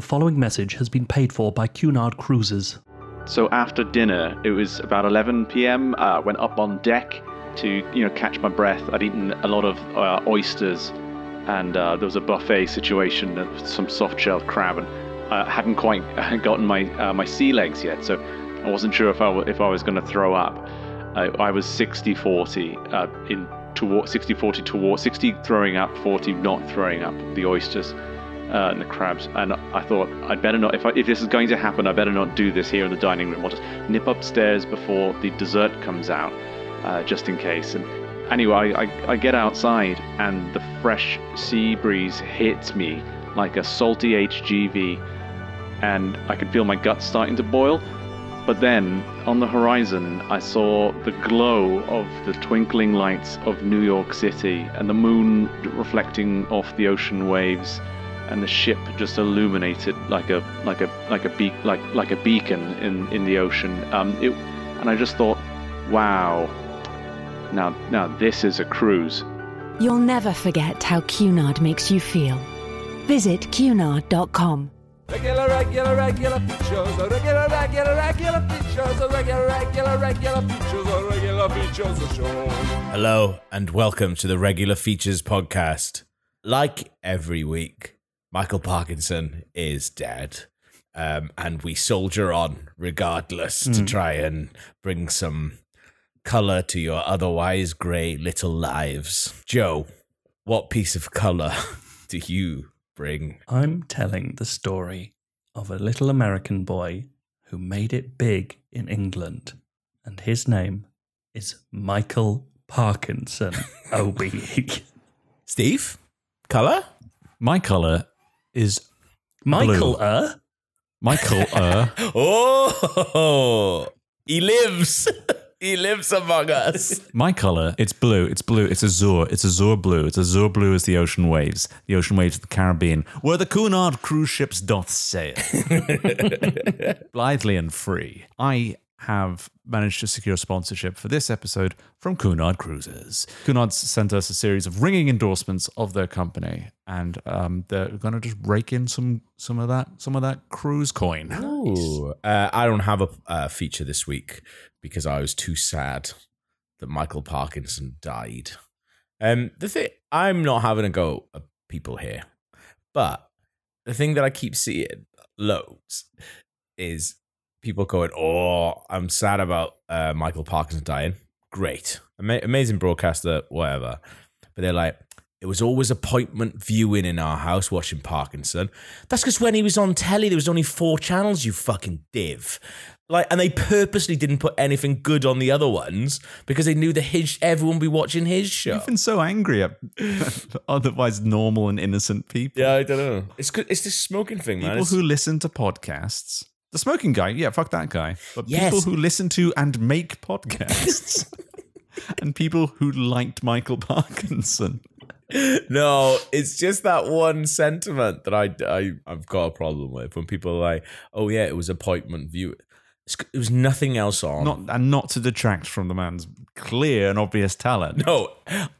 The following message has been paid for by Cunard Cruises. So after dinner, it was about 11 p.m. Uh, went up on deck to you know catch my breath. I'd eaten a lot of uh, oysters, and uh, there was a buffet situation of some soft shell crab, and I hadn't quite gotten my uh, my sea legs yet, so I wasn't sure if I if I was going to throw up. I, I was 60-40 uh, in toward 60-40 toward 60 throwing up, 40 not throwing up the oysters. Uh, and the crabs, and I thought I'd better not. If, I, if this is going to happen, I better not do this here in the dining room. I'll just nip upstairs before the dessert comes out, uh, just in case. And anyway, I, I, I get outside, and the fresh sea breeze hits me like a salty HGV, and I could feel my guts starting to boil. But then, on the horizon, I saw the glow of the twinkling lights of New York City, and the moon reflecting off the ocean waves and the ship just illuminated like a like a like a beak like like a beacon in in the ocean. Um, it, and I just thought, wow, now now this is a cruise. You'll never forget how Cunard makes you feel. Visit cunard.com. Regular, regular, regular features, regular, regular, regular features, regular, regular, regular features, regular features, show. Hello and welcome to the Regular Features podcast. Like every week, Michael Parkinson is dead. Um, and we soldier on regardless to try and bring some color to your otherwise grey little lives. Joe, what piece of color do you bring? I'm telling the story of a little American boy who made it big in England, and his name is Michael Parkinson, OBE. Steve? Color? My color is Michael, Blue. uh? Michael. Uh, Oh, he lives. he lives among us. my color. It's blue. It's blue. It's azure. It's azure blue. It's azure blue as the ocean waves. The ocean waves of the Caribbean, where the Cunard cruise ships doth sail, blithely and free. I have managed to secure sponsorship for this episode from Cunard Cruises. Cunard's sent us a series of ringing endorsements of their company, and um, they're going to just rake in some some of that some of that cruise coin. Ooh, uh, I don't have a uh, feature this week because I was too sad that Michael Parkinson died. Um, the thing I'm not having a go at people here, but the thing that I keep seeing loads is people going, "Oh, I'm sad about uh, Michael Parkinson dying." Great, Ama- amazing broadcaster, whatever. But they're like, it was always appointment viewing in our house watching Parkinson. That's because when he was on telly, there was only four channels. You fucking div. Like, and they purposely didn't put anything good on the other ones because they knew that his everyone would be watching his show. You've been so angry at otherwise normal and innocent people. yeah, I don't know. It's good. It's this smoking thing, man. People It's- who listen to podcasts. The smoking guy, yeah, fuck that guy. But Yes. people who listen to and make podcasts. and people who liked Michael Parkinson. no, it's just that one sentiment that I, I I've got a problem with when people are like, "Oh yeah, it was appointment view." It was nothing else on. Not and not to detract from the man's clear and obvious talent. no,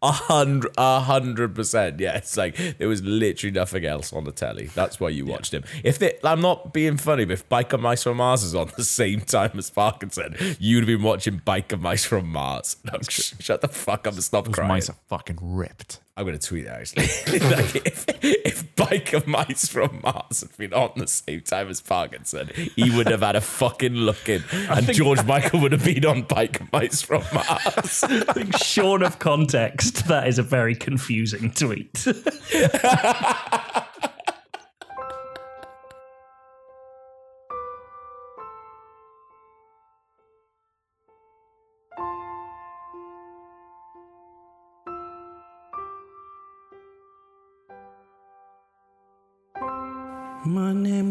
a hundred, a hundred percent. Yeah, it's like there was literally nothing else on the telly. That's why you watched him. If they, I'm not being funny, but if Biker Mice from Mars is on the same time as Parkinson, you'd have been watching Biker Mice from Mars. No, sh- shut the fuck up and stop Those crying. mice are fucking ripped. I'm gonna tweet that actually. like if, if Biker Mice from Mars had been on the same time as Parkinson, he would have had a fucking look in, and George Michael would have been on Biker Mice from Mars. I think shorn of context, that is a very confusing tweet.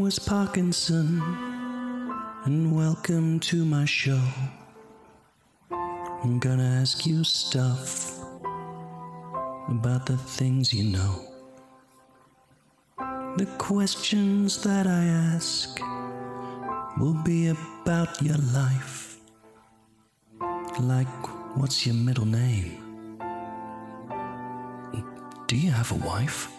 Was Parkinson, and welcome to my show. I'm gonna ask you stuff about the things you know. The questions that I ask will be about your life. Like, what's your middle name? Do you have a wife?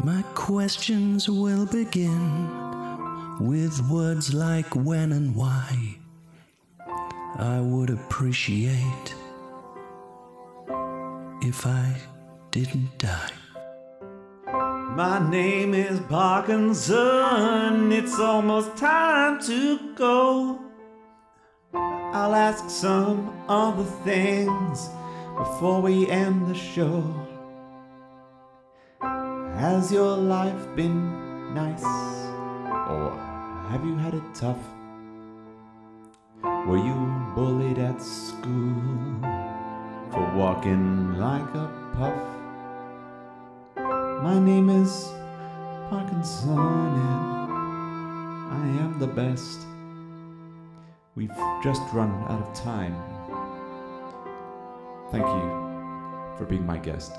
My questions will begin with words like when and why. I would appreciate if I didn't die. My name is Parkinson. It's almost time to go. I'll ask some other things before we end the show. Has your life been nice? Or have you had it tough? Were you bullied at school for walking like a puff? My name is Parkinson, and I am the best. We've just run out of time. Thank you for being my guest.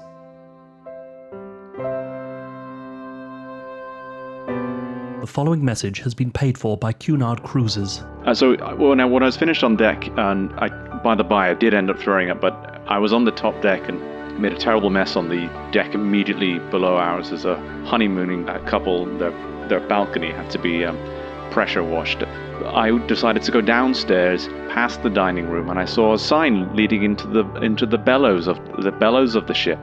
The following message has been paid for by Cunard Cruises. Uh, so, well, now when I was finished on deck, and I, by the by, I did end up throwing up, but I was on the top deck and made a terrible mess on the deck immediately below ours. As a honeymooning uh, couple, their their balcony had to be um, pressure washed. I decided to go downstairs past the dining room, and I saw a sign leading into the into the bellows of the bellows of the ship.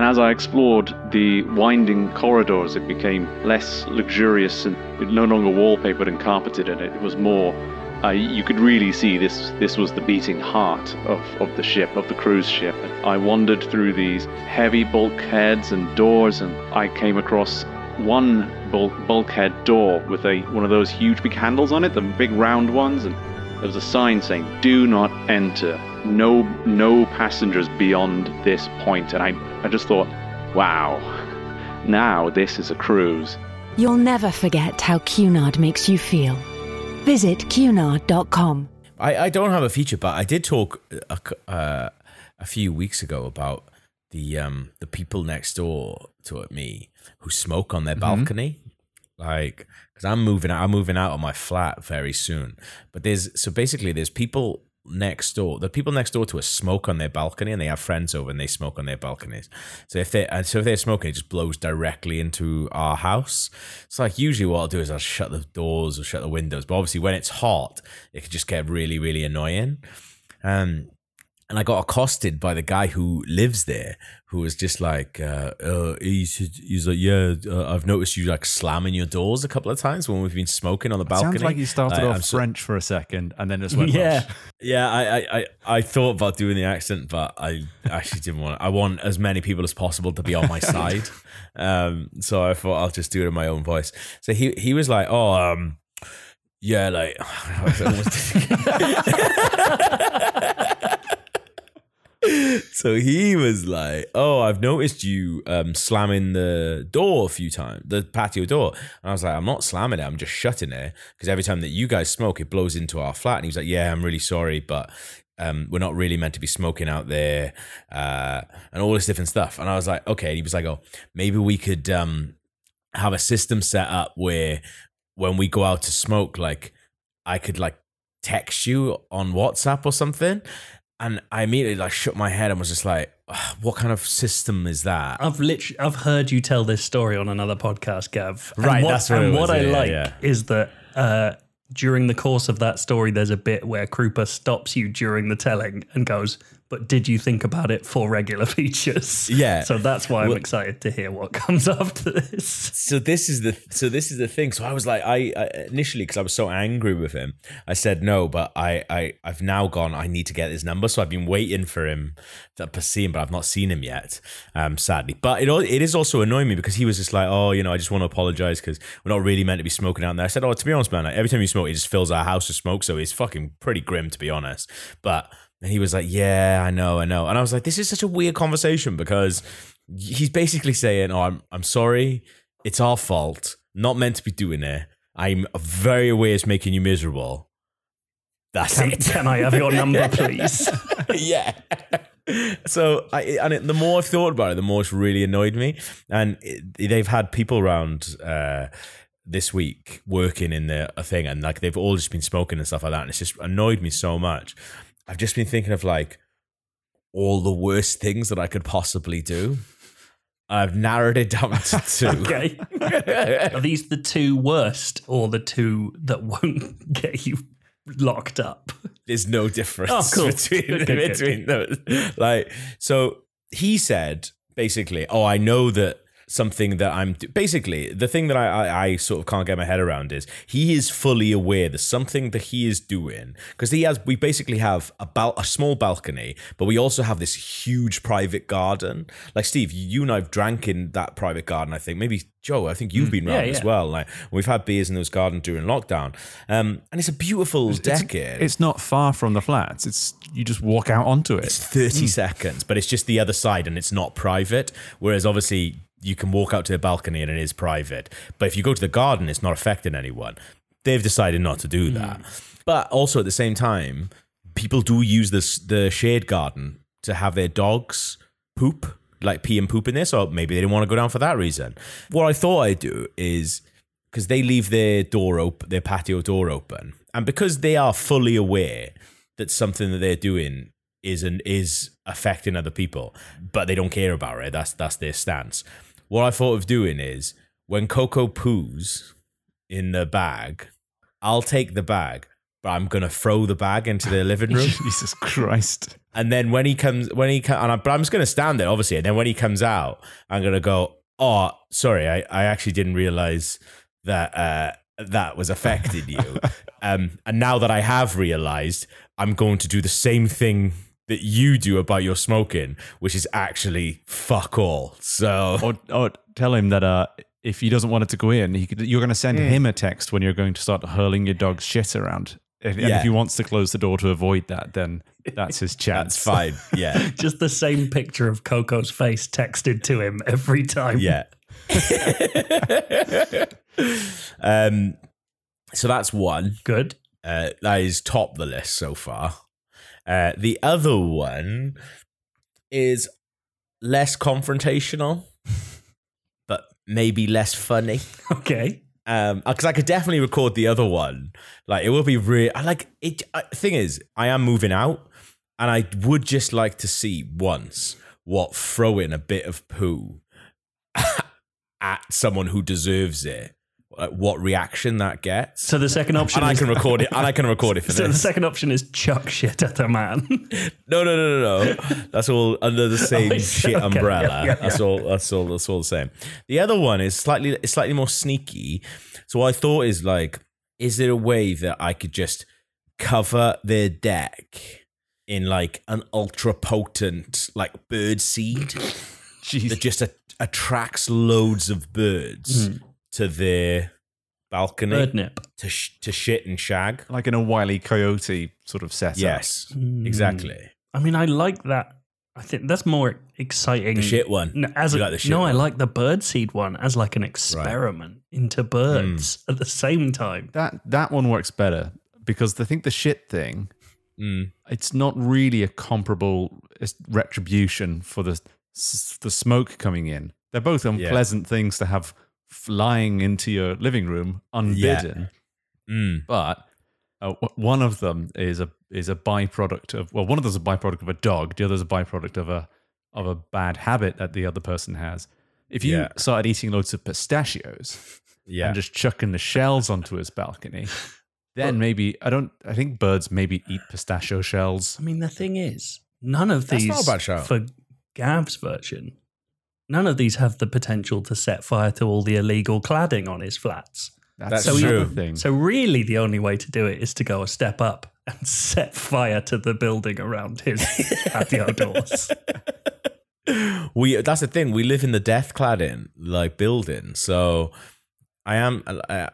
And as I explored the winding corridors, it became less luxurious and no longer wallpapered and carpeted, and it was more. Uh, you could really see this. This was the beating heart of, of the ship, of the cruise ship. I wandered through these heavy bulkheads and doors, and I came across one bulk, bulkhead door with a one of those huge big handles on it, the big round ones, and there was a sign saying "Do not enter." No, no passengers beyond this. And I, I just thought, wow, now this is a cruise. You'll never forget how Cunard makes you feel. Visit cunard.com. I, I don't have a feature, but I did talk a, c- uh, a few weeks ago about the um the people next door to me who smoke on their balcony, like because I'm moving out, I'm moving out of my flat very soon. But there's so basically there's people next door. The people next door to us smoke on their balcony, and they have friends over and they smoke on their balconies. So if they and so if they're smoking, it just blows directly into our house. So like usually what I'll do is I'll shut the doors or shut the windows. But obviously when it's hot, it can just get really really annoying. Um, and I got accosted by the guy who lives there, who was just like, uh, uh, he's, he's like, yeah, uh, I've noticed you like slamming your doors a couple of times when we've been smoking on the balcony. Sounds like you started off so- French for a second and then just went Yeah. Welsh. yeah, I, I, I, I thought about doing the accent, but I actually didn't want. It. I want as many people as possible to be on my side, um, so I thought I'll just do it in my own voice. So he he was like, oh, um, yeah, like. so he was like, "Oh, I've noticed you um, slamming the door a few times, the patio door." And I was like, "I'm not slamming it. I'm just shutting it because every time that you guys smoke, it blows into our flat." And he was like, "Yeah, I'm really sorry, but um, we're not really meant to be smoking out there, uh, and all this different stuff." And I was like, "Okay." And he was like, "Oh, maybe we could um, have a system set up where when we go out to smoke, like I could like text you on WhatsApp or something." And I immediately like shook my head and was just like, "What kind of system is that?" I've literally I've heard you tell this story on another podcast, Gav. And Right, what, that's what and what I yeah, like yeah. is that uh, during the course of that story, there's a bit where Krupa stops you during the telling and goes, "But did you think about it for regular features?" Yeah. So that's why I'm Well- excited to hear what comes after this. so this is the so this is the thing. So I was like, I, I initially because I was so angry with him, I said no, but I I I've now gone. I need to get his number, so I've been waiting for him to see him, but I've not seen him yet. Um, sadly, but it it is also annoying me because he was just like, oh, you know, I just want to apologize because we're not really meant to be smoking out there. I said, oh, to be honest, man, like, every time you smoke, it just fills our house with smoke, so it's fucking pretty grim to be honest. But and he was like, yeah, I know, I know, and I was like, this is such a weird conversation because he's basically saying, "Oh, I'm I'm sorry. It's our fault. Not meant to be doing it. I'm very aware it's making you miserable. That's Can, it. can I have your number, please? yeah. So I and it, the more I've thought about it, the more it's really annoyed me. And it, they've had people around uh, this week working in the a thing, and like they've all just been smoking and stuff like that, and it's just annoyed me so much. I've just been thinking of like all the worst things that I could possibly do. I've narrowed it down to two. Okay. Are these the two worst or the two that won't get you locked up? There's no difference Oh, cool. between Good, good, good. between those. Like, so he said basically, "Oh, I know that." Something that I'm basically the thing that I, I I sort of can't get my head around is he is fully aware that something that he is doing. Because he has we basically have a bal- a small balcony but we also have this huge private garden. Like Steve you and I've drank in that private garden I think. Maybe Joe I think you've been yeah, around as well. Like we've had beers in those garden during lockdown. Um and it's a beautiful decade. It's not far from the flats. It's you just walk out onto it. it's 30 seconds, but it's just the other side and it's not private. Whereas obviously you can walk out to the balcony and it is private. But if you go to the garden, it's not affecting anyone. They've decided not to do hmm. that. But also at the same time, people do use this the shared garden to have their dogs poop, like pee and poop in this, or maybe they didn't want to go down for that reason. What I thought I'd do is because they leave their door open, their patio door open, and because they are fully aware that something that they're doing is an, is affecting other people, but they don't care about it. That's that's their stance. What I thought of doing is when Coco poos in the bag, I'll take the bag, but I'm gonna throw the bag into the living room. Jesus Christ. And then when he comes, when he comes, and I, but I'm just going to stand there, obviously. And then when he comes out, I'm going to go, oh, sorry, I, I actually didn't realize that uh, that was affecting you. um, and now that I have realized, I'm going to do the same thing that you do about your smoking, which is actually fuck all. So Or, or tell him that uh, if he doesn't want it to go in, he could, you're going to send Hmm. him a text when you're going to start hurling your dog's shit around. If, And Yeah. if he wants to close the door to avoid that, then that's his chance. that's fine. Yeah. Just the same picture of Coco's face texted to him every time. Yeah. um, so that's one. Good. Uh, that is top the list so far. Uh, the other one is less confrontational, but maybe less funny. Okay. Um, because I could definitely record the other one. Like it will be real. I like it. I, thing is, I am moving out, and I would just like to see once what throwing a bit of poo at someone who deserves it. What reaction that gets. So the second option and I can record it. And I can record it for So the second option is chuck shit at a man. No, no, no, no, no. That's all under the oh, same I see. shit Okay, umbrella. yeah, yeah, That's all. That's all. That's all the same. The other one is slightly, it's slightly more sneaky. So what I thought is like, is there a way that I could just cover their deck in like an ultra potent like bird seed that just a- attracts loads of birds hmm. To their balcony Bird nip. to sh- to shit and shag? like in a wily coyote sort of setup. Yes, Mm. exactly. I mean, I like that. I think that's more exciting. The shit one. No, as You a, like the shit no, I one? like the birdseed one as like an experiment into birds Hmm. at the same time. That that one works better because I think the shit thing, Mm. it's not really a comparable it's retribution for the s- the smoke coming in. They're both unpleasant things to have flying into your living room unbidden. Mm. But uh, one of them is a is a byproduct of well, one of them is a byproduct of a dog. The other is a byproduct of a of a bad habit that the other person has. If you Yeah. started eating loads of pistachios Yeah. and just chucking the shells onto his balcony, then maybe I don't. I think birds maybe eat pistachio shells. I mean, the thing is, none of these not a bad shout. for Gav's version. None of these have the potential to set fire to all the illegal cladding on his flats. That's, That's the true. other thing. So really, the only way to do it is to go a step up and set fire to the building around his patio doors. we that's the thing. We live in the death cladding like building. So I am. Uh,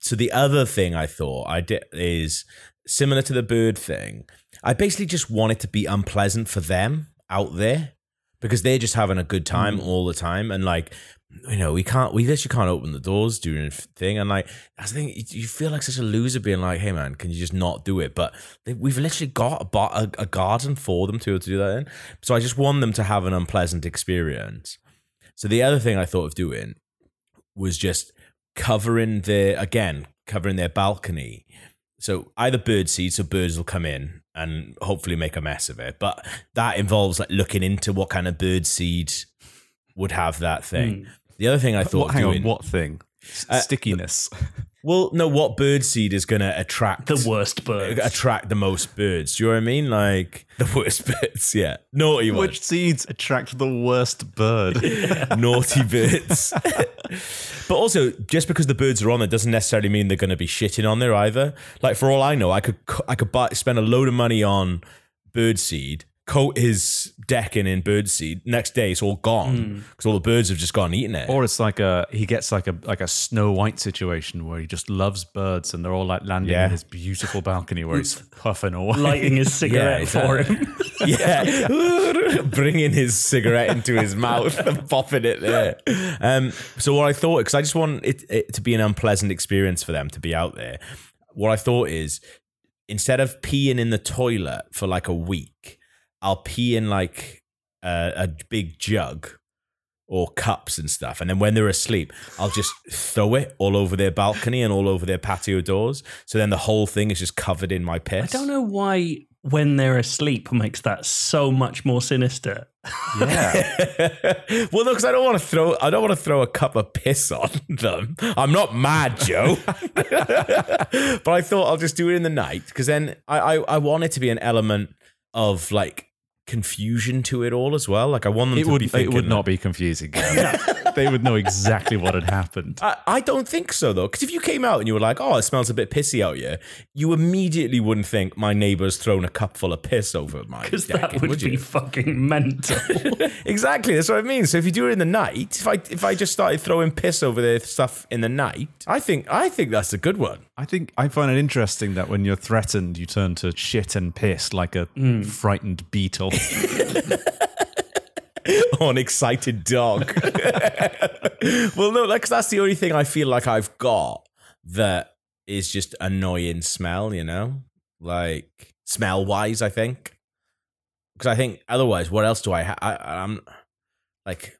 so the other thing I thought I did is similar to the bird thing. I basically just want it to be unpleasant for them out there because they're just having a good time mm. all the time. And like you know we can't we literally can't open the doors during the thing. And like I think you feel like such a loser being like hey man can you just not do it? But they, we've literally got a, a, a garden for them to be able to do that in. So I just want them to have an unpleasant experience. So the other thing I thought of doing was just covering their again covering their balcony so either bird seed so birds will come in and hopefully make a mess of it but that involves like looking into what kind of bird seed would have that thing. The other thing I thought What, hang doing, on, what thing? S- Uh, Stickiness. well, no, what bird seed is going to attract The worst birds. attract the most birds? Do you know what I mean? Like the worst birds, yeah, naughty ones. Which seeds attract the worst bird? naughty birds. but also, just because the birds are on there doesn't necessarily mean they're going to be shitting on there either. Like for all I know, I could c- I could buy spend a load of money on bird seed, coat his decking in bird seed. Next day, it's all gone because all the birds have just gone and eaten it. or it's like a he gets like a like a Snow White situation where he just loves birds and they're all like landing Yeah. in his beautiful balcony where he's puffing away. Lighting his cigarette for him. yeah, bringing his cigarette into his mouth and popping it there. Um, so what I thought, because I just want it, it to be an unpleasant experience for them to be out there. What I thought is, instead of peeing in the toilet for like a week, I'll pee in like a, a big jug or cups and stuff, and then when they're asleep, I'll just throw it all over their balcony and all over their patio doors. So then the whole thing is just covered in my piss. I don't know why when they're asleep makes that so much more sinister. yeah. well, no, because I don't want to throw. I don't want to throw a cup of piss on them. I'm not mad, Joe. but I thought I'll just do it in the night because then I, I I want it to be an element of like confusion to it all as well. Like I want them It to would be it would not be confusing. they would know exactly what had happened. I, I don't think so though, because if you came out and you were like, "Oh, it smells a bit pissy out here," you immediately wouldn't think my neighbour's thrown a cup full of piss over my Because that would, be you? fucking mental. Exactly, that's what I mean. So if you do it in the night, if I if I just started throwing piss over their stuff in the night, I think I think that's a good one. I think I find it interesting that when you're threatened, you turn to shit and piss like a mm. frightened beetle. or an excited dog. well, no, like that's the only thing I feel like I've got that is just annoying smell. You know, like smell wise, I think. Because I think otherwise, what else do I? Ha- I I'm like,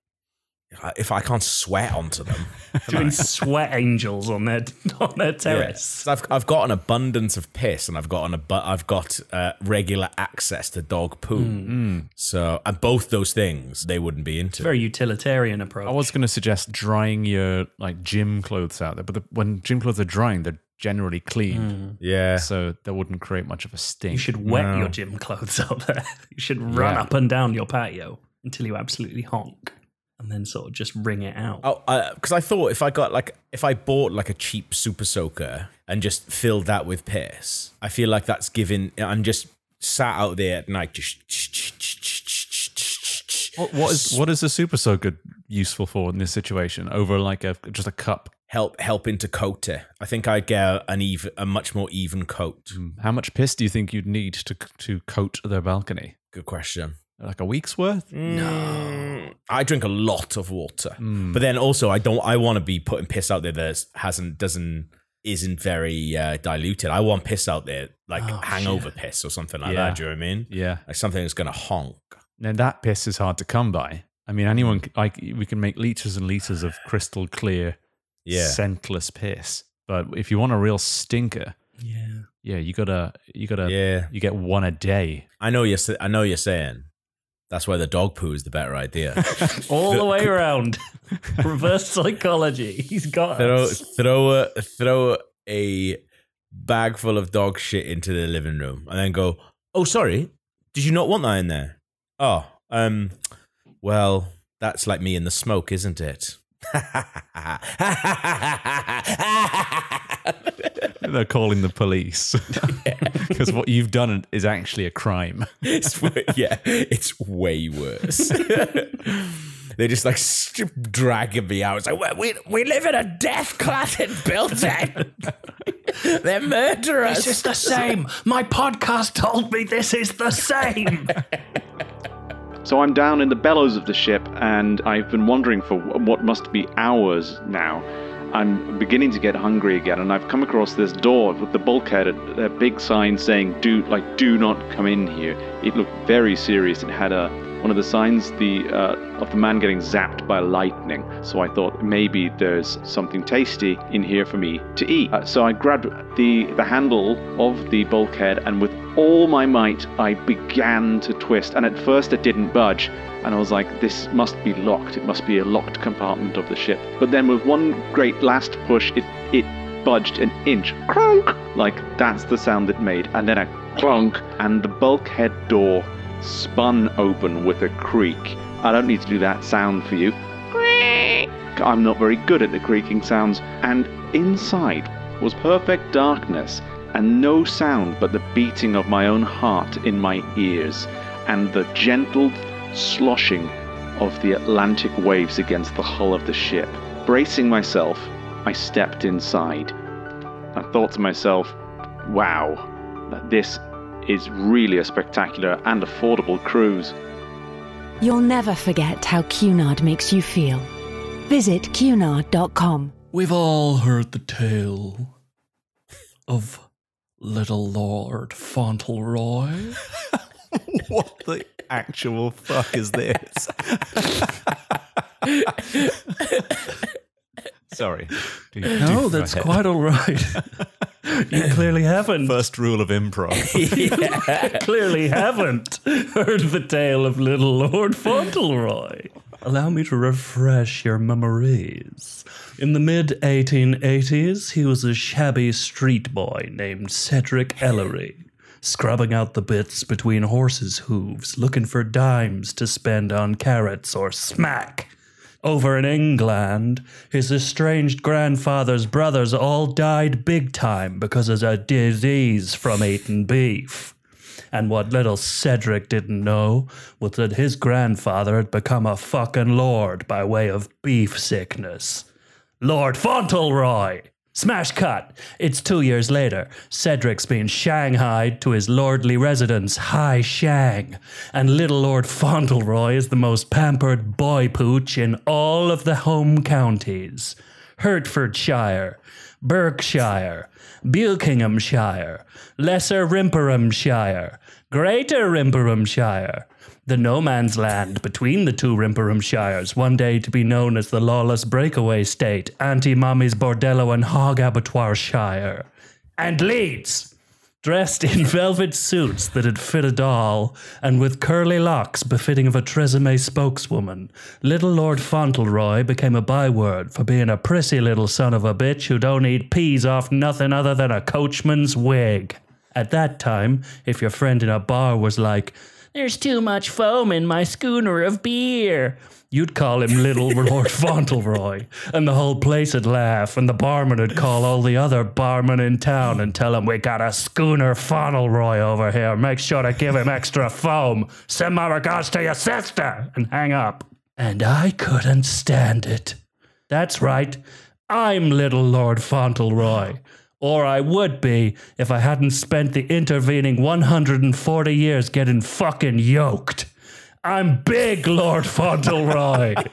if I can't sweat onto them, Doing sweat angels on their on their terrace. So I've I've got an abundance of piss, and I've got an abu- I've got uh, regular access to dog poo. So and both those things they wouldn't be into. Very utilitarian approach. I was going to suggest drying your like gym clothes out there, but the, when gym clothes are drying, they're generally cleaned, yeah. so that wouldn't create much of a stink. You should wet No. your gym clothes out there. You should run Yeah. up and down your patio until you absolutely honk, and then sort of just wring it out. Oh, because I thought if I got like if I bought like a cheap super soaker and just filled that with piss, I feel like that's giving and just sat out there at night just What, what is what is a super soaker useful for in this situation? Over like a just a cup. help helping to coat it. I think I'd get an even a much more even coat. Hmm. How much piss do you think you'd need to to coat their balcony? Good question. Like a week's worth? No, I drink a lot of water, Mm. but then also I don't. I want to be putting piss out there that hasn't doesn't isn't very uh, diluted. I want piss out there like Oh, hangover piss or something like Yeah. that. Do you know what I mean? Yeah. Like something that's gonna honk. Now that piss is hard to come by. I mean, anyone like we can make liters and liters of crystal clear, Yeah. scentless piss. But if you want a real stinker, Yeah. yeah, you gotta you gotta Yeah, you get one a day. I know you're. I know you're saying that's why the dog poo is the better idea. All the way around. Reverse psychology. He's got throw us. throw a throw a bag full of dog shit into the living room and then go oh sorry did you not want that in there oh um well that's like me in the smoke isn't it They're calling the police because what you've done is actually a crime. it's way- yeah it's way worse they're just like st- dragging me out it's like we, we live in a death clattered building they're murderers This is the same. My podcast told me this is the same. So I'm down in the bellows of the ship, and I've been wandering for what must be hours now. I'm beginning to get hungry again, and I've come across this door with the bulkhead, a, a big sign saying "Do like do not come in here." It looked very serious. It had a one of the signs the uh, of the man getting zapped by lightning. So I thought maybe there's something tasty in here for me to eat. Uh, so I grabbed the the handle of the bulkhead, and with all my might, I began to twist, and at first it didn't budge. And I was like, this must be locked. It must be a locked compartment of the ship. But then, with one great last push, it, it budged an inch. Clunk! Like, that's the sound it made. And then a clunk, and the bulkhead door spun open with a creak. I don't need to do that sound for you. Creak! I'm not very good at the creaking sounds. And inside was perfect darkness and no sound but the beating of my own heart in my ears and the gentle sloshing of the Atlantic waves against the hull of the ship. Bracing myself, I stepped inside. I thought to myself, wow, that this is really a spectacular and affordable cruise. You'll never forget how Cunard makes you feel. Visit cunard.com. We've all heard the tale of little Lord Fauntleroy. what the actual fuck is this? Sorry. Do- do No, go that's ahead. quite all right. you clearly haven't. First rule of improv. yeah, clearly haven't heard the tale of little Lord Fauntleroy. Allow me to refresh your memories. In the mid 1880s, he was a shabby street boy named Cedric Ellery, scrubbing out the bits between horses' hooves, looking for dimes to spend on carrots or smack. Over in England, his estranged grandfather's brothers all died big time because of a disease from eating beef. And what little Cedric didn't know was that his grandfather had become a fucking lord by way of beef sickness. Lord Fauntleroy! Smash cut! It's two years later. Cedric's been shanghaied to his lordly residence, High Shang. And little Lord Fauntleroy is the most pampered boy pooch in all of the home counties Hertfordshire, Berkshire, Buckinghamshire, Lesser Rimperamshire, Greater Rimperamshire, the no man's land between the two Rimperamshires, one day to be known as the lawless breakaway state, Auntie Mommy's Bordello and Hog Abattoir Shire, and Leeds. Dressed in velvet suits that had fit a doll, and with curly locks befitting of a Tresemme spokeswoman, little Lord Fauntleroy became a byword for being a prissy little son of a bitch who don't eat peas off nothing other than a coachman's wig. At that time, if your friend in a bar was like, There's too much foam in my schooner of beer, you'd call him Little Lord Fauntleroy, and the whole place would laugh, and the barman would call all the other barmen in town and tell him, We got a schooner Fauntleroy over here. Make sure to give him extra foam. Send my regards to your sister, and hang up. And I couldn't stand it. That's right. I'm little Lord Fauntleroy. Or I would be if I hadn't spent the intervening 140 years getting fucking yoked. I'm big Lord Fauntleroy.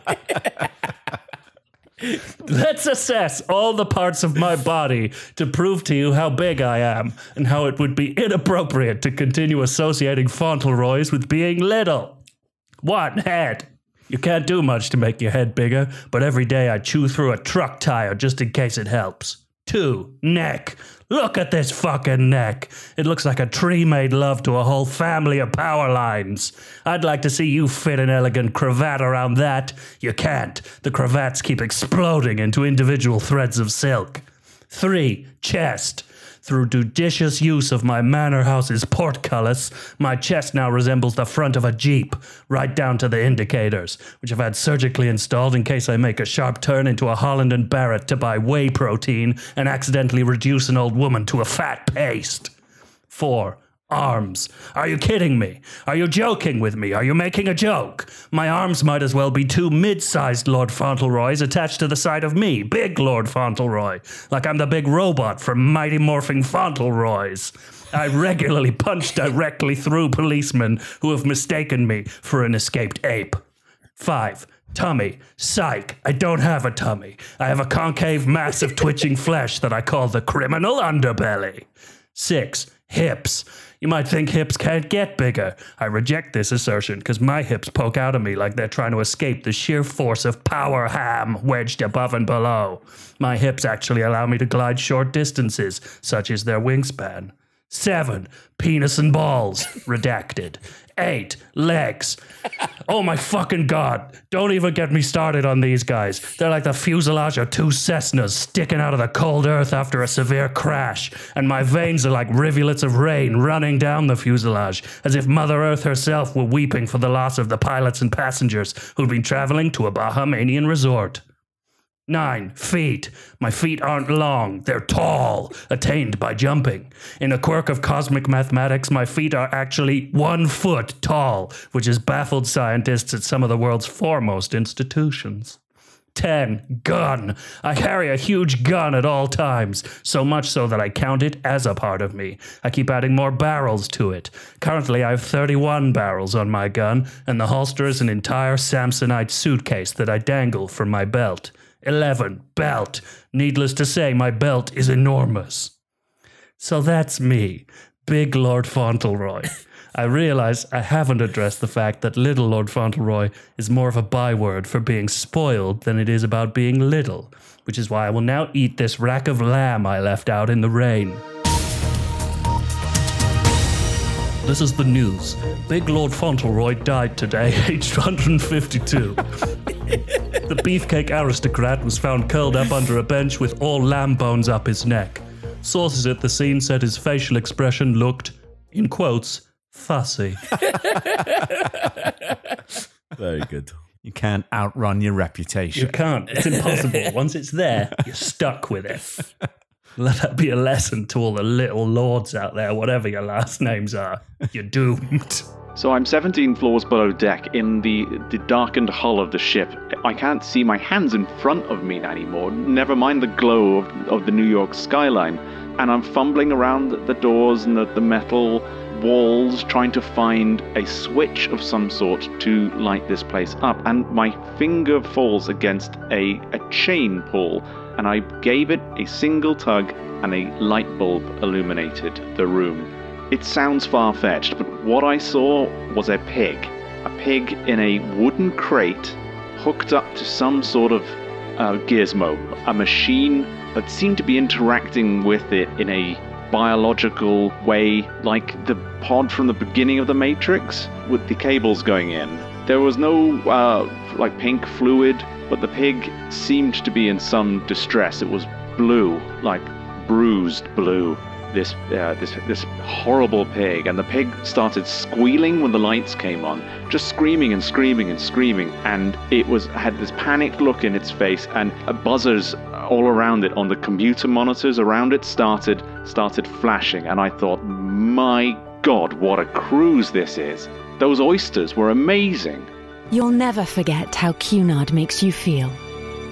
Let's assess all the parts of my body to prove to you how big I am and how it would be inappropriate to continue associating Fauntleroys with being little. One, head. You can't do much to make your head bigger, but every day I chew through a truck tire just in case it helps. Two, neck. Look at this fucking neck. It looks like a tree made love to a whole family of power lines. I'd like to see you fit an elegant cravat around that. You can't. The cravats keep exploding into individual threads of silk. Three, chest. Through judicious use of my manor house's portcullis, my chest now resembles the front of a Jeep, right down to the indicators, which I've had surgically installed in case I make a sharp turn into a Holland and Barrett to buy whey protein and accidentally reduce an old woman to a fat paste. Four, arms. Are you kidding me? Are you joking with me? Are you making a joke? My arms might as well be two mid sized Lord Fauntleroys attached to the side of me, big Lord Fauntleroy, like I'm the big robot from Mighty Morphin Fauntleroys. I regularly punch directly through policemen who have mistaken me for an escaped ape. Five. Tummy. Psych. I don't have a tummy. I have a concave mass of twitching flesh that I call the criminal underbelly. Six. Hips. You might think hips can't get bigger. I reject this assertion because my hips poke out of me like they're trying to escape the sheer force of power ham wedged above and below. My hips actually allow me to glide short distances, such is their wingspan. Seven, penis and balls. Redacted. Eight, legs. Oh my fucking god. Don't even get me started on these guys. They're like the fuselage of two Cessnas sticking out of the cold earth after a severe crash. And my veins are like rivulets of rain running down the fuselage, as if Mother Earth herself were weeping for the loss of the pilots and passengers who'd been traveling to a Bahamian resort. Nine feet. My feet aren't long, they're tall, attained by jumping. In a quirk of cosmic mathematics, my feet are actually one foot tall, which has baffled scientists at some of the world's foremost institutions. 10. Gun. I carry a huge gun at all times, so much so that I count it as a part of me. I keep adding more barrels to it. Currently, I have 31 barrels on my gun, and the holster is an entire Samsonite suitcase that I dangle from my belt. 11. Belt. Needless to say, my belt is enormous. So that's me, Big Lord Fauntleroy. I realize I haven't addressed the fact that Little Lord Fauntleroy is more of a byword for being spoiled than it is about being little, which is why I will now eat this rack of lamb I left out in the rain. This is the news. Big Lord Fauntleroy died today, aged 152. The beefcake aristocrat was found curled up under a bench with all lamb bones up his neck. Sources at the scene said his facial expression looked, in quotes, fussy. Very good. You can't outrun your reputation. You can't. It's impossible. Once it's there, you're stuck with it. Let that be a lesson to all the little lords out there, whatever your last names are. You're doomed. So I'm 17 floors below deck in the, the darkened hull of the ship. I can't see my hands in front of me anymore, never mind the glow of, of the New York skyline. And I'm fumbling around the doors and the, the metal walls trying to find a switch of some sort to light this place up. And my finger falls against a, a chain pull, and I gave it a single tug, and a light bulb illuminated the room. It sounds far fetched, but what I saw was a pig. A pig in a wooden crate hooked up to some sort of uh, gizmo, a machine that seemed to be interacting with it in a biological way, like the pod from the beginning of the Matrix, with the cables going in. There was no uh, like pink fluid, but the pig seemed to be in some distress. It was blue, like bruised blue this uh, this this horrible pig, and the pig started squealing when the lights came on, just screaming and screaming and screaming, and it was had this panicked look in its face, and buzzers all around it on the computer monitors around it started started flashing, and I thought, my God, what a cruise this is! Those oysters were amazing. You'll never forget how Cunard makes you feel.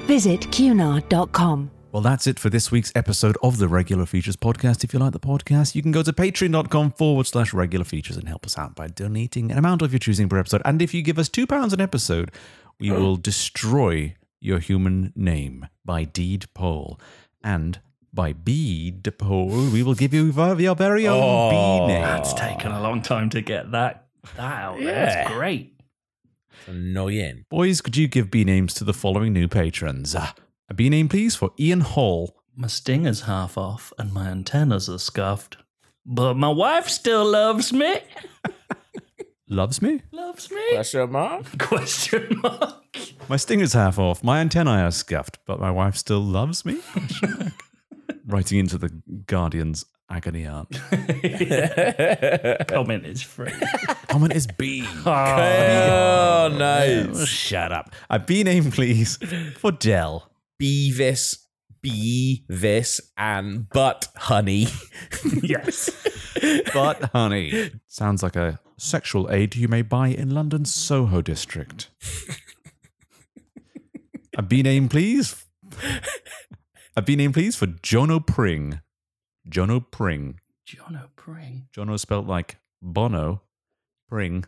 Visit cunard.com. Well, that's it for this week's episode of the Regular Features podcast. If you like the podcast, you can go to patreon.com forward slash regular features and help us out by donating an amount of your choosing per episode. And if you give us £2 an episode, we mm. will destroy your human name by deed poll. And by bead poll, we will give you your very own oh, bee name. That's taken a long time to get that, that out there. Yeah. It's great. Annoying. Boys, could you give bee names to the following new patrons? Ah, a bee name, please, for Ian Hall. My stinger's half off and my antennas are scuffed. But my wife still loves me. Loves me? Loves me? Question mark? Question mark. My stinger's half off. My antennae are scuffed, but my wife still loves me? Question mark. Writing into the Guardian's agony aunt. Comment is free. Comment is B. Oh, oh nice. Shut up. A B name, please, for Dell. Beavis, Beavis, and Butt Honey. yes. But, honey, sounds like a sexual aid you may buy in London's Soho district. A B name, please. A B name, please, for Jono Pring. Jono Pring. Jono Pring. Jono spelt like Bono. Pring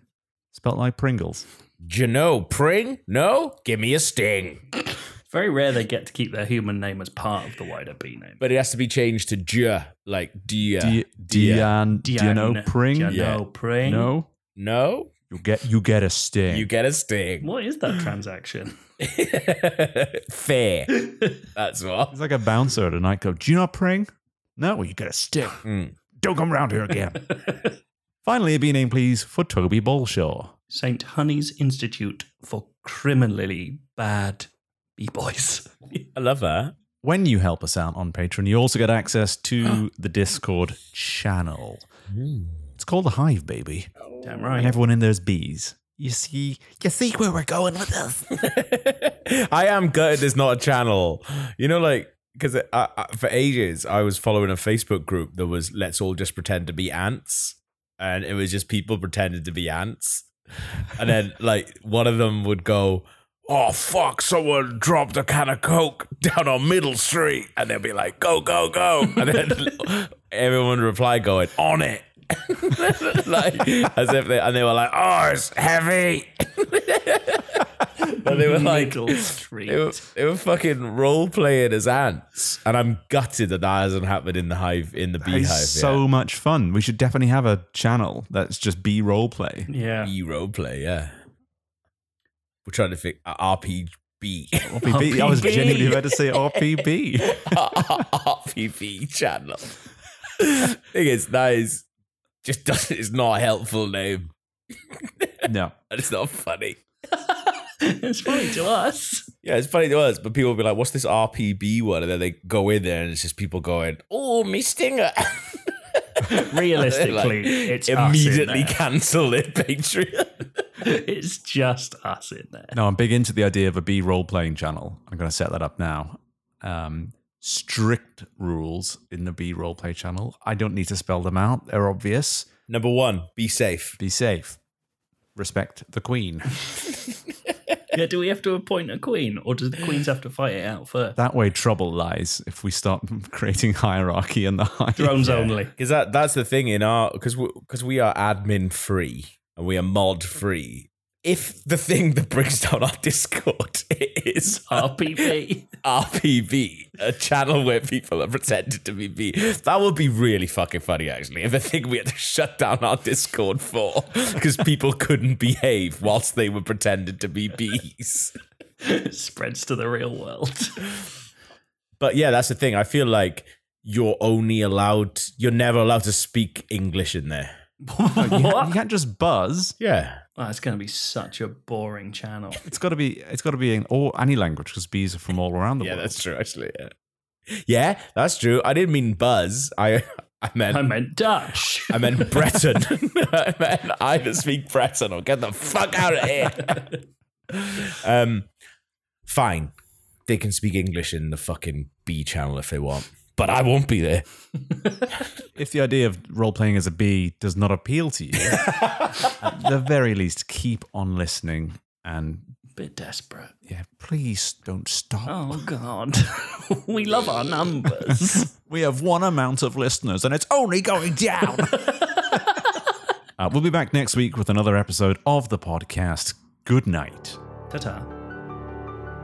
spelt like Pringles. Jono Pring? No? Give me a sting. Very rare they get to keep their human name as part of the wider B name. But it has to be changed to J, like Dia. Di- Dian, Diano Pring. Diano Yeah. Pring. No, No? you get you get a sting. You get a sting. What is that transaction? Fair. That's what. It's like a bouncer at a nightclub. Do you not pring? No, well, you get a stick. Mm. Don't come round here again. Finally, a B name, please, for Toby Bolshaw. St. Honey's Institute for Criminally Bad B-Boys. I love that. When you help us out on Patreon, you also get access to the Discord channel. It's called the Hive, baby. Damn right. And everyone in there's bees. You see, you see where we're going with this. I am gutted there's not a channel. You know, like, because for ages I was following a Facebook group that was let's all just pretend to be ants. And it was just people pretending to be ants. And then, like, one of them would go, Oh, fuck, someone dropped a can of Coke down on Middle Street. And they'd be like, Go, go, go. And then everyone would reply, going, On it. like, as if they, and they were like, Oh, it's heavy. But they were like, Middle Street. they were, they were fucking role playing as ants, and I'm gutted that that hasn't happened in the hive in the beehive. It's so much fun. We should definitely have a channel that's just B role play. yeah. bee role play, yeah. We're trying to think uh, RPB, RPB. I was RPB. genuinely about to say RPB. RPB channel. Thing is, that is just doesn't. It's not a helpful name, no. and it's not funny. it's funny to us. Yeah, it's funny to us, but people will be like, "What's this RPB one?" And then they go in there, and it's just people going, "Oh, me stinger." Realistically, Like, it's immediately there. cancel it, Patreon. It's just us in there. No, I'm big into the idea of a B role playing channel. I'm going to set that up now. Um, strict rules in the B role play channel. I don't need to spell them out. They're obvious. Number one, be safe. Be safe. Respect the queen. Yeah, do we have to appoint a queen, or do the queens have to fight it out first? That way, trouble lies if we start creating hierarchy in the hive. Thrones only. Because that that's the thing in our because because we are admin free and we are mod free. If the thing that brings down our Discord is RPP. RPB, a channel where people are pretending to be B, that would be really fucking funny actually. If the thing we had to shut down our Discord for because people couldn't behave whilst they were pretending to be bees. Spreads to the real world. But yeah, that's the thing. I feel like you're only allowed, you're never allowed to speak English in there. You, can't, you can't just buzz. Yeah. Oh, it's going to be such a boring channel. It's got to be. It's got to be in all any language because bees are from all around the Yeah, world. Yeah, that's true. Actually, yeah. yeah, that's true. I didn't mean buzz. I I meant I meant Dutch. I meant Breton. I meant either speak Breton or get the fuck out of here. um, fine. They can speak English in the fucking B channel if they want, but I won't be there. If the idea of role playing as a bee does not appeal to you, at the very least, keep on listening and Bit desperate. yeah, please don't stop. Oh, God. we love our numbers. We have one amount of listeners and it's only going down. uh, we'll be back next week with another episode of the podcast. Good night. Ta ta.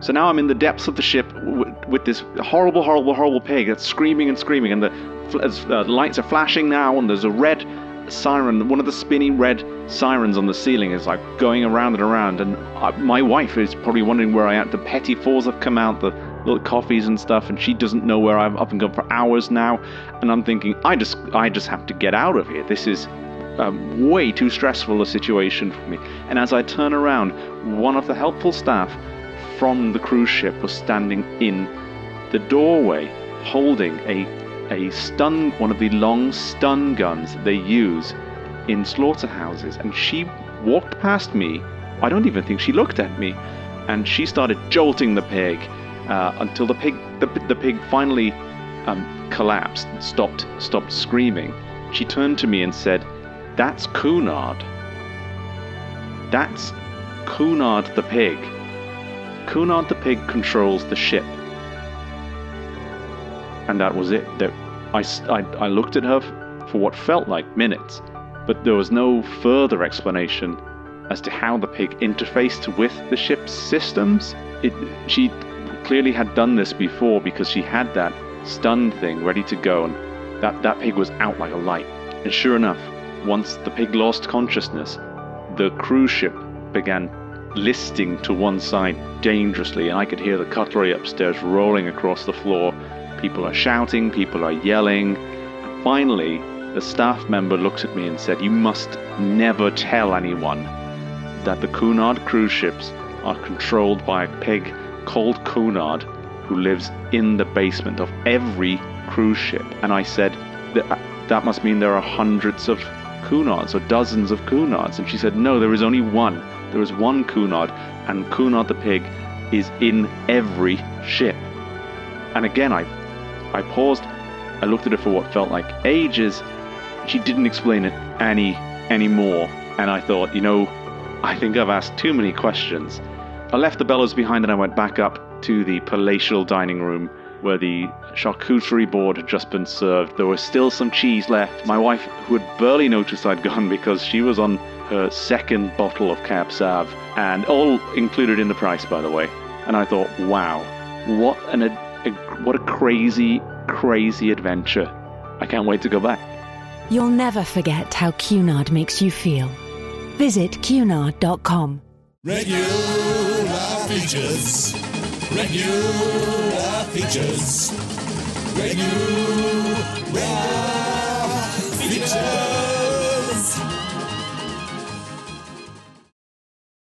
So now I'm in the depths of the ship w- with this horrible, horrible, horrible pig that's screaming and screaming, and the fl- uh, lights are flashing now, and there's a red siren. One of the spinny red sirens on the ceiling is like going around and around, and I, my wife is probably wondering where I am. The petit fours have come out, the little coffees and stuff, and she doesn't know where I'm up and gone for hours now. And I'm thinking, I just, I just have to get out of here. This is um, way too stressful a situation for me. And as I turn around, one of the helpful staff from the cruise ship was standing in the doorway holding a a stun one of the long stun guns that they use in slaughterhouses. And she walked past me. I don't even think she looked at me. And she started jolting the pig uh, until the pig the, the pig finally um, collapsed stopped stopped screaming. She turned to me and said that's Cunard. That's Cunard the pig Cunard the pig controls the ship. And that was it. That I, I- I looked at her for what felt like minutes, but there was no further explanation as to how the pig interfaced with the ship's systems. It, she clearly had done this before because she had that stun thing ready to go, and that, that pig was out like a light. And sure enough, once the pig lost consciousness, the cruise ship began listing to one side dangerously, and I could hear the cutlery upstairs rolling across the floor. People are shouting, people are yelling. Finally, the staff member looks at me and said, You must never tell anyone that the Cunard cruise ships are controlled by a pig called Cunard who lives in the basement of every cruise ship. And I said, that, that must mean there are hundreds of Cunards or dozens of Cunards. And she said, No, there is only one. There is one Cunard, and Cunard the pig is in every ship. And again, I, I paused. I looked at her for what felt like ages. She didn't explain it any anymore, and I thought, you know, I think I've asked too many questions. I left the bellows behind and I went back up to the palatial dining room where the charcuterie board had just been served. There was still some cheese left. My wife, who had barely noticed I'd gone because she was on her second bottle of Cab Sav, and all included in the price, by the way. And I thought, wow, what an a, what a crazy, crazy adventure! I can't wait to go back. You'll never forget how Cunard makes you feel. Visit cunard.com. Regular features. Regular features. Regular features.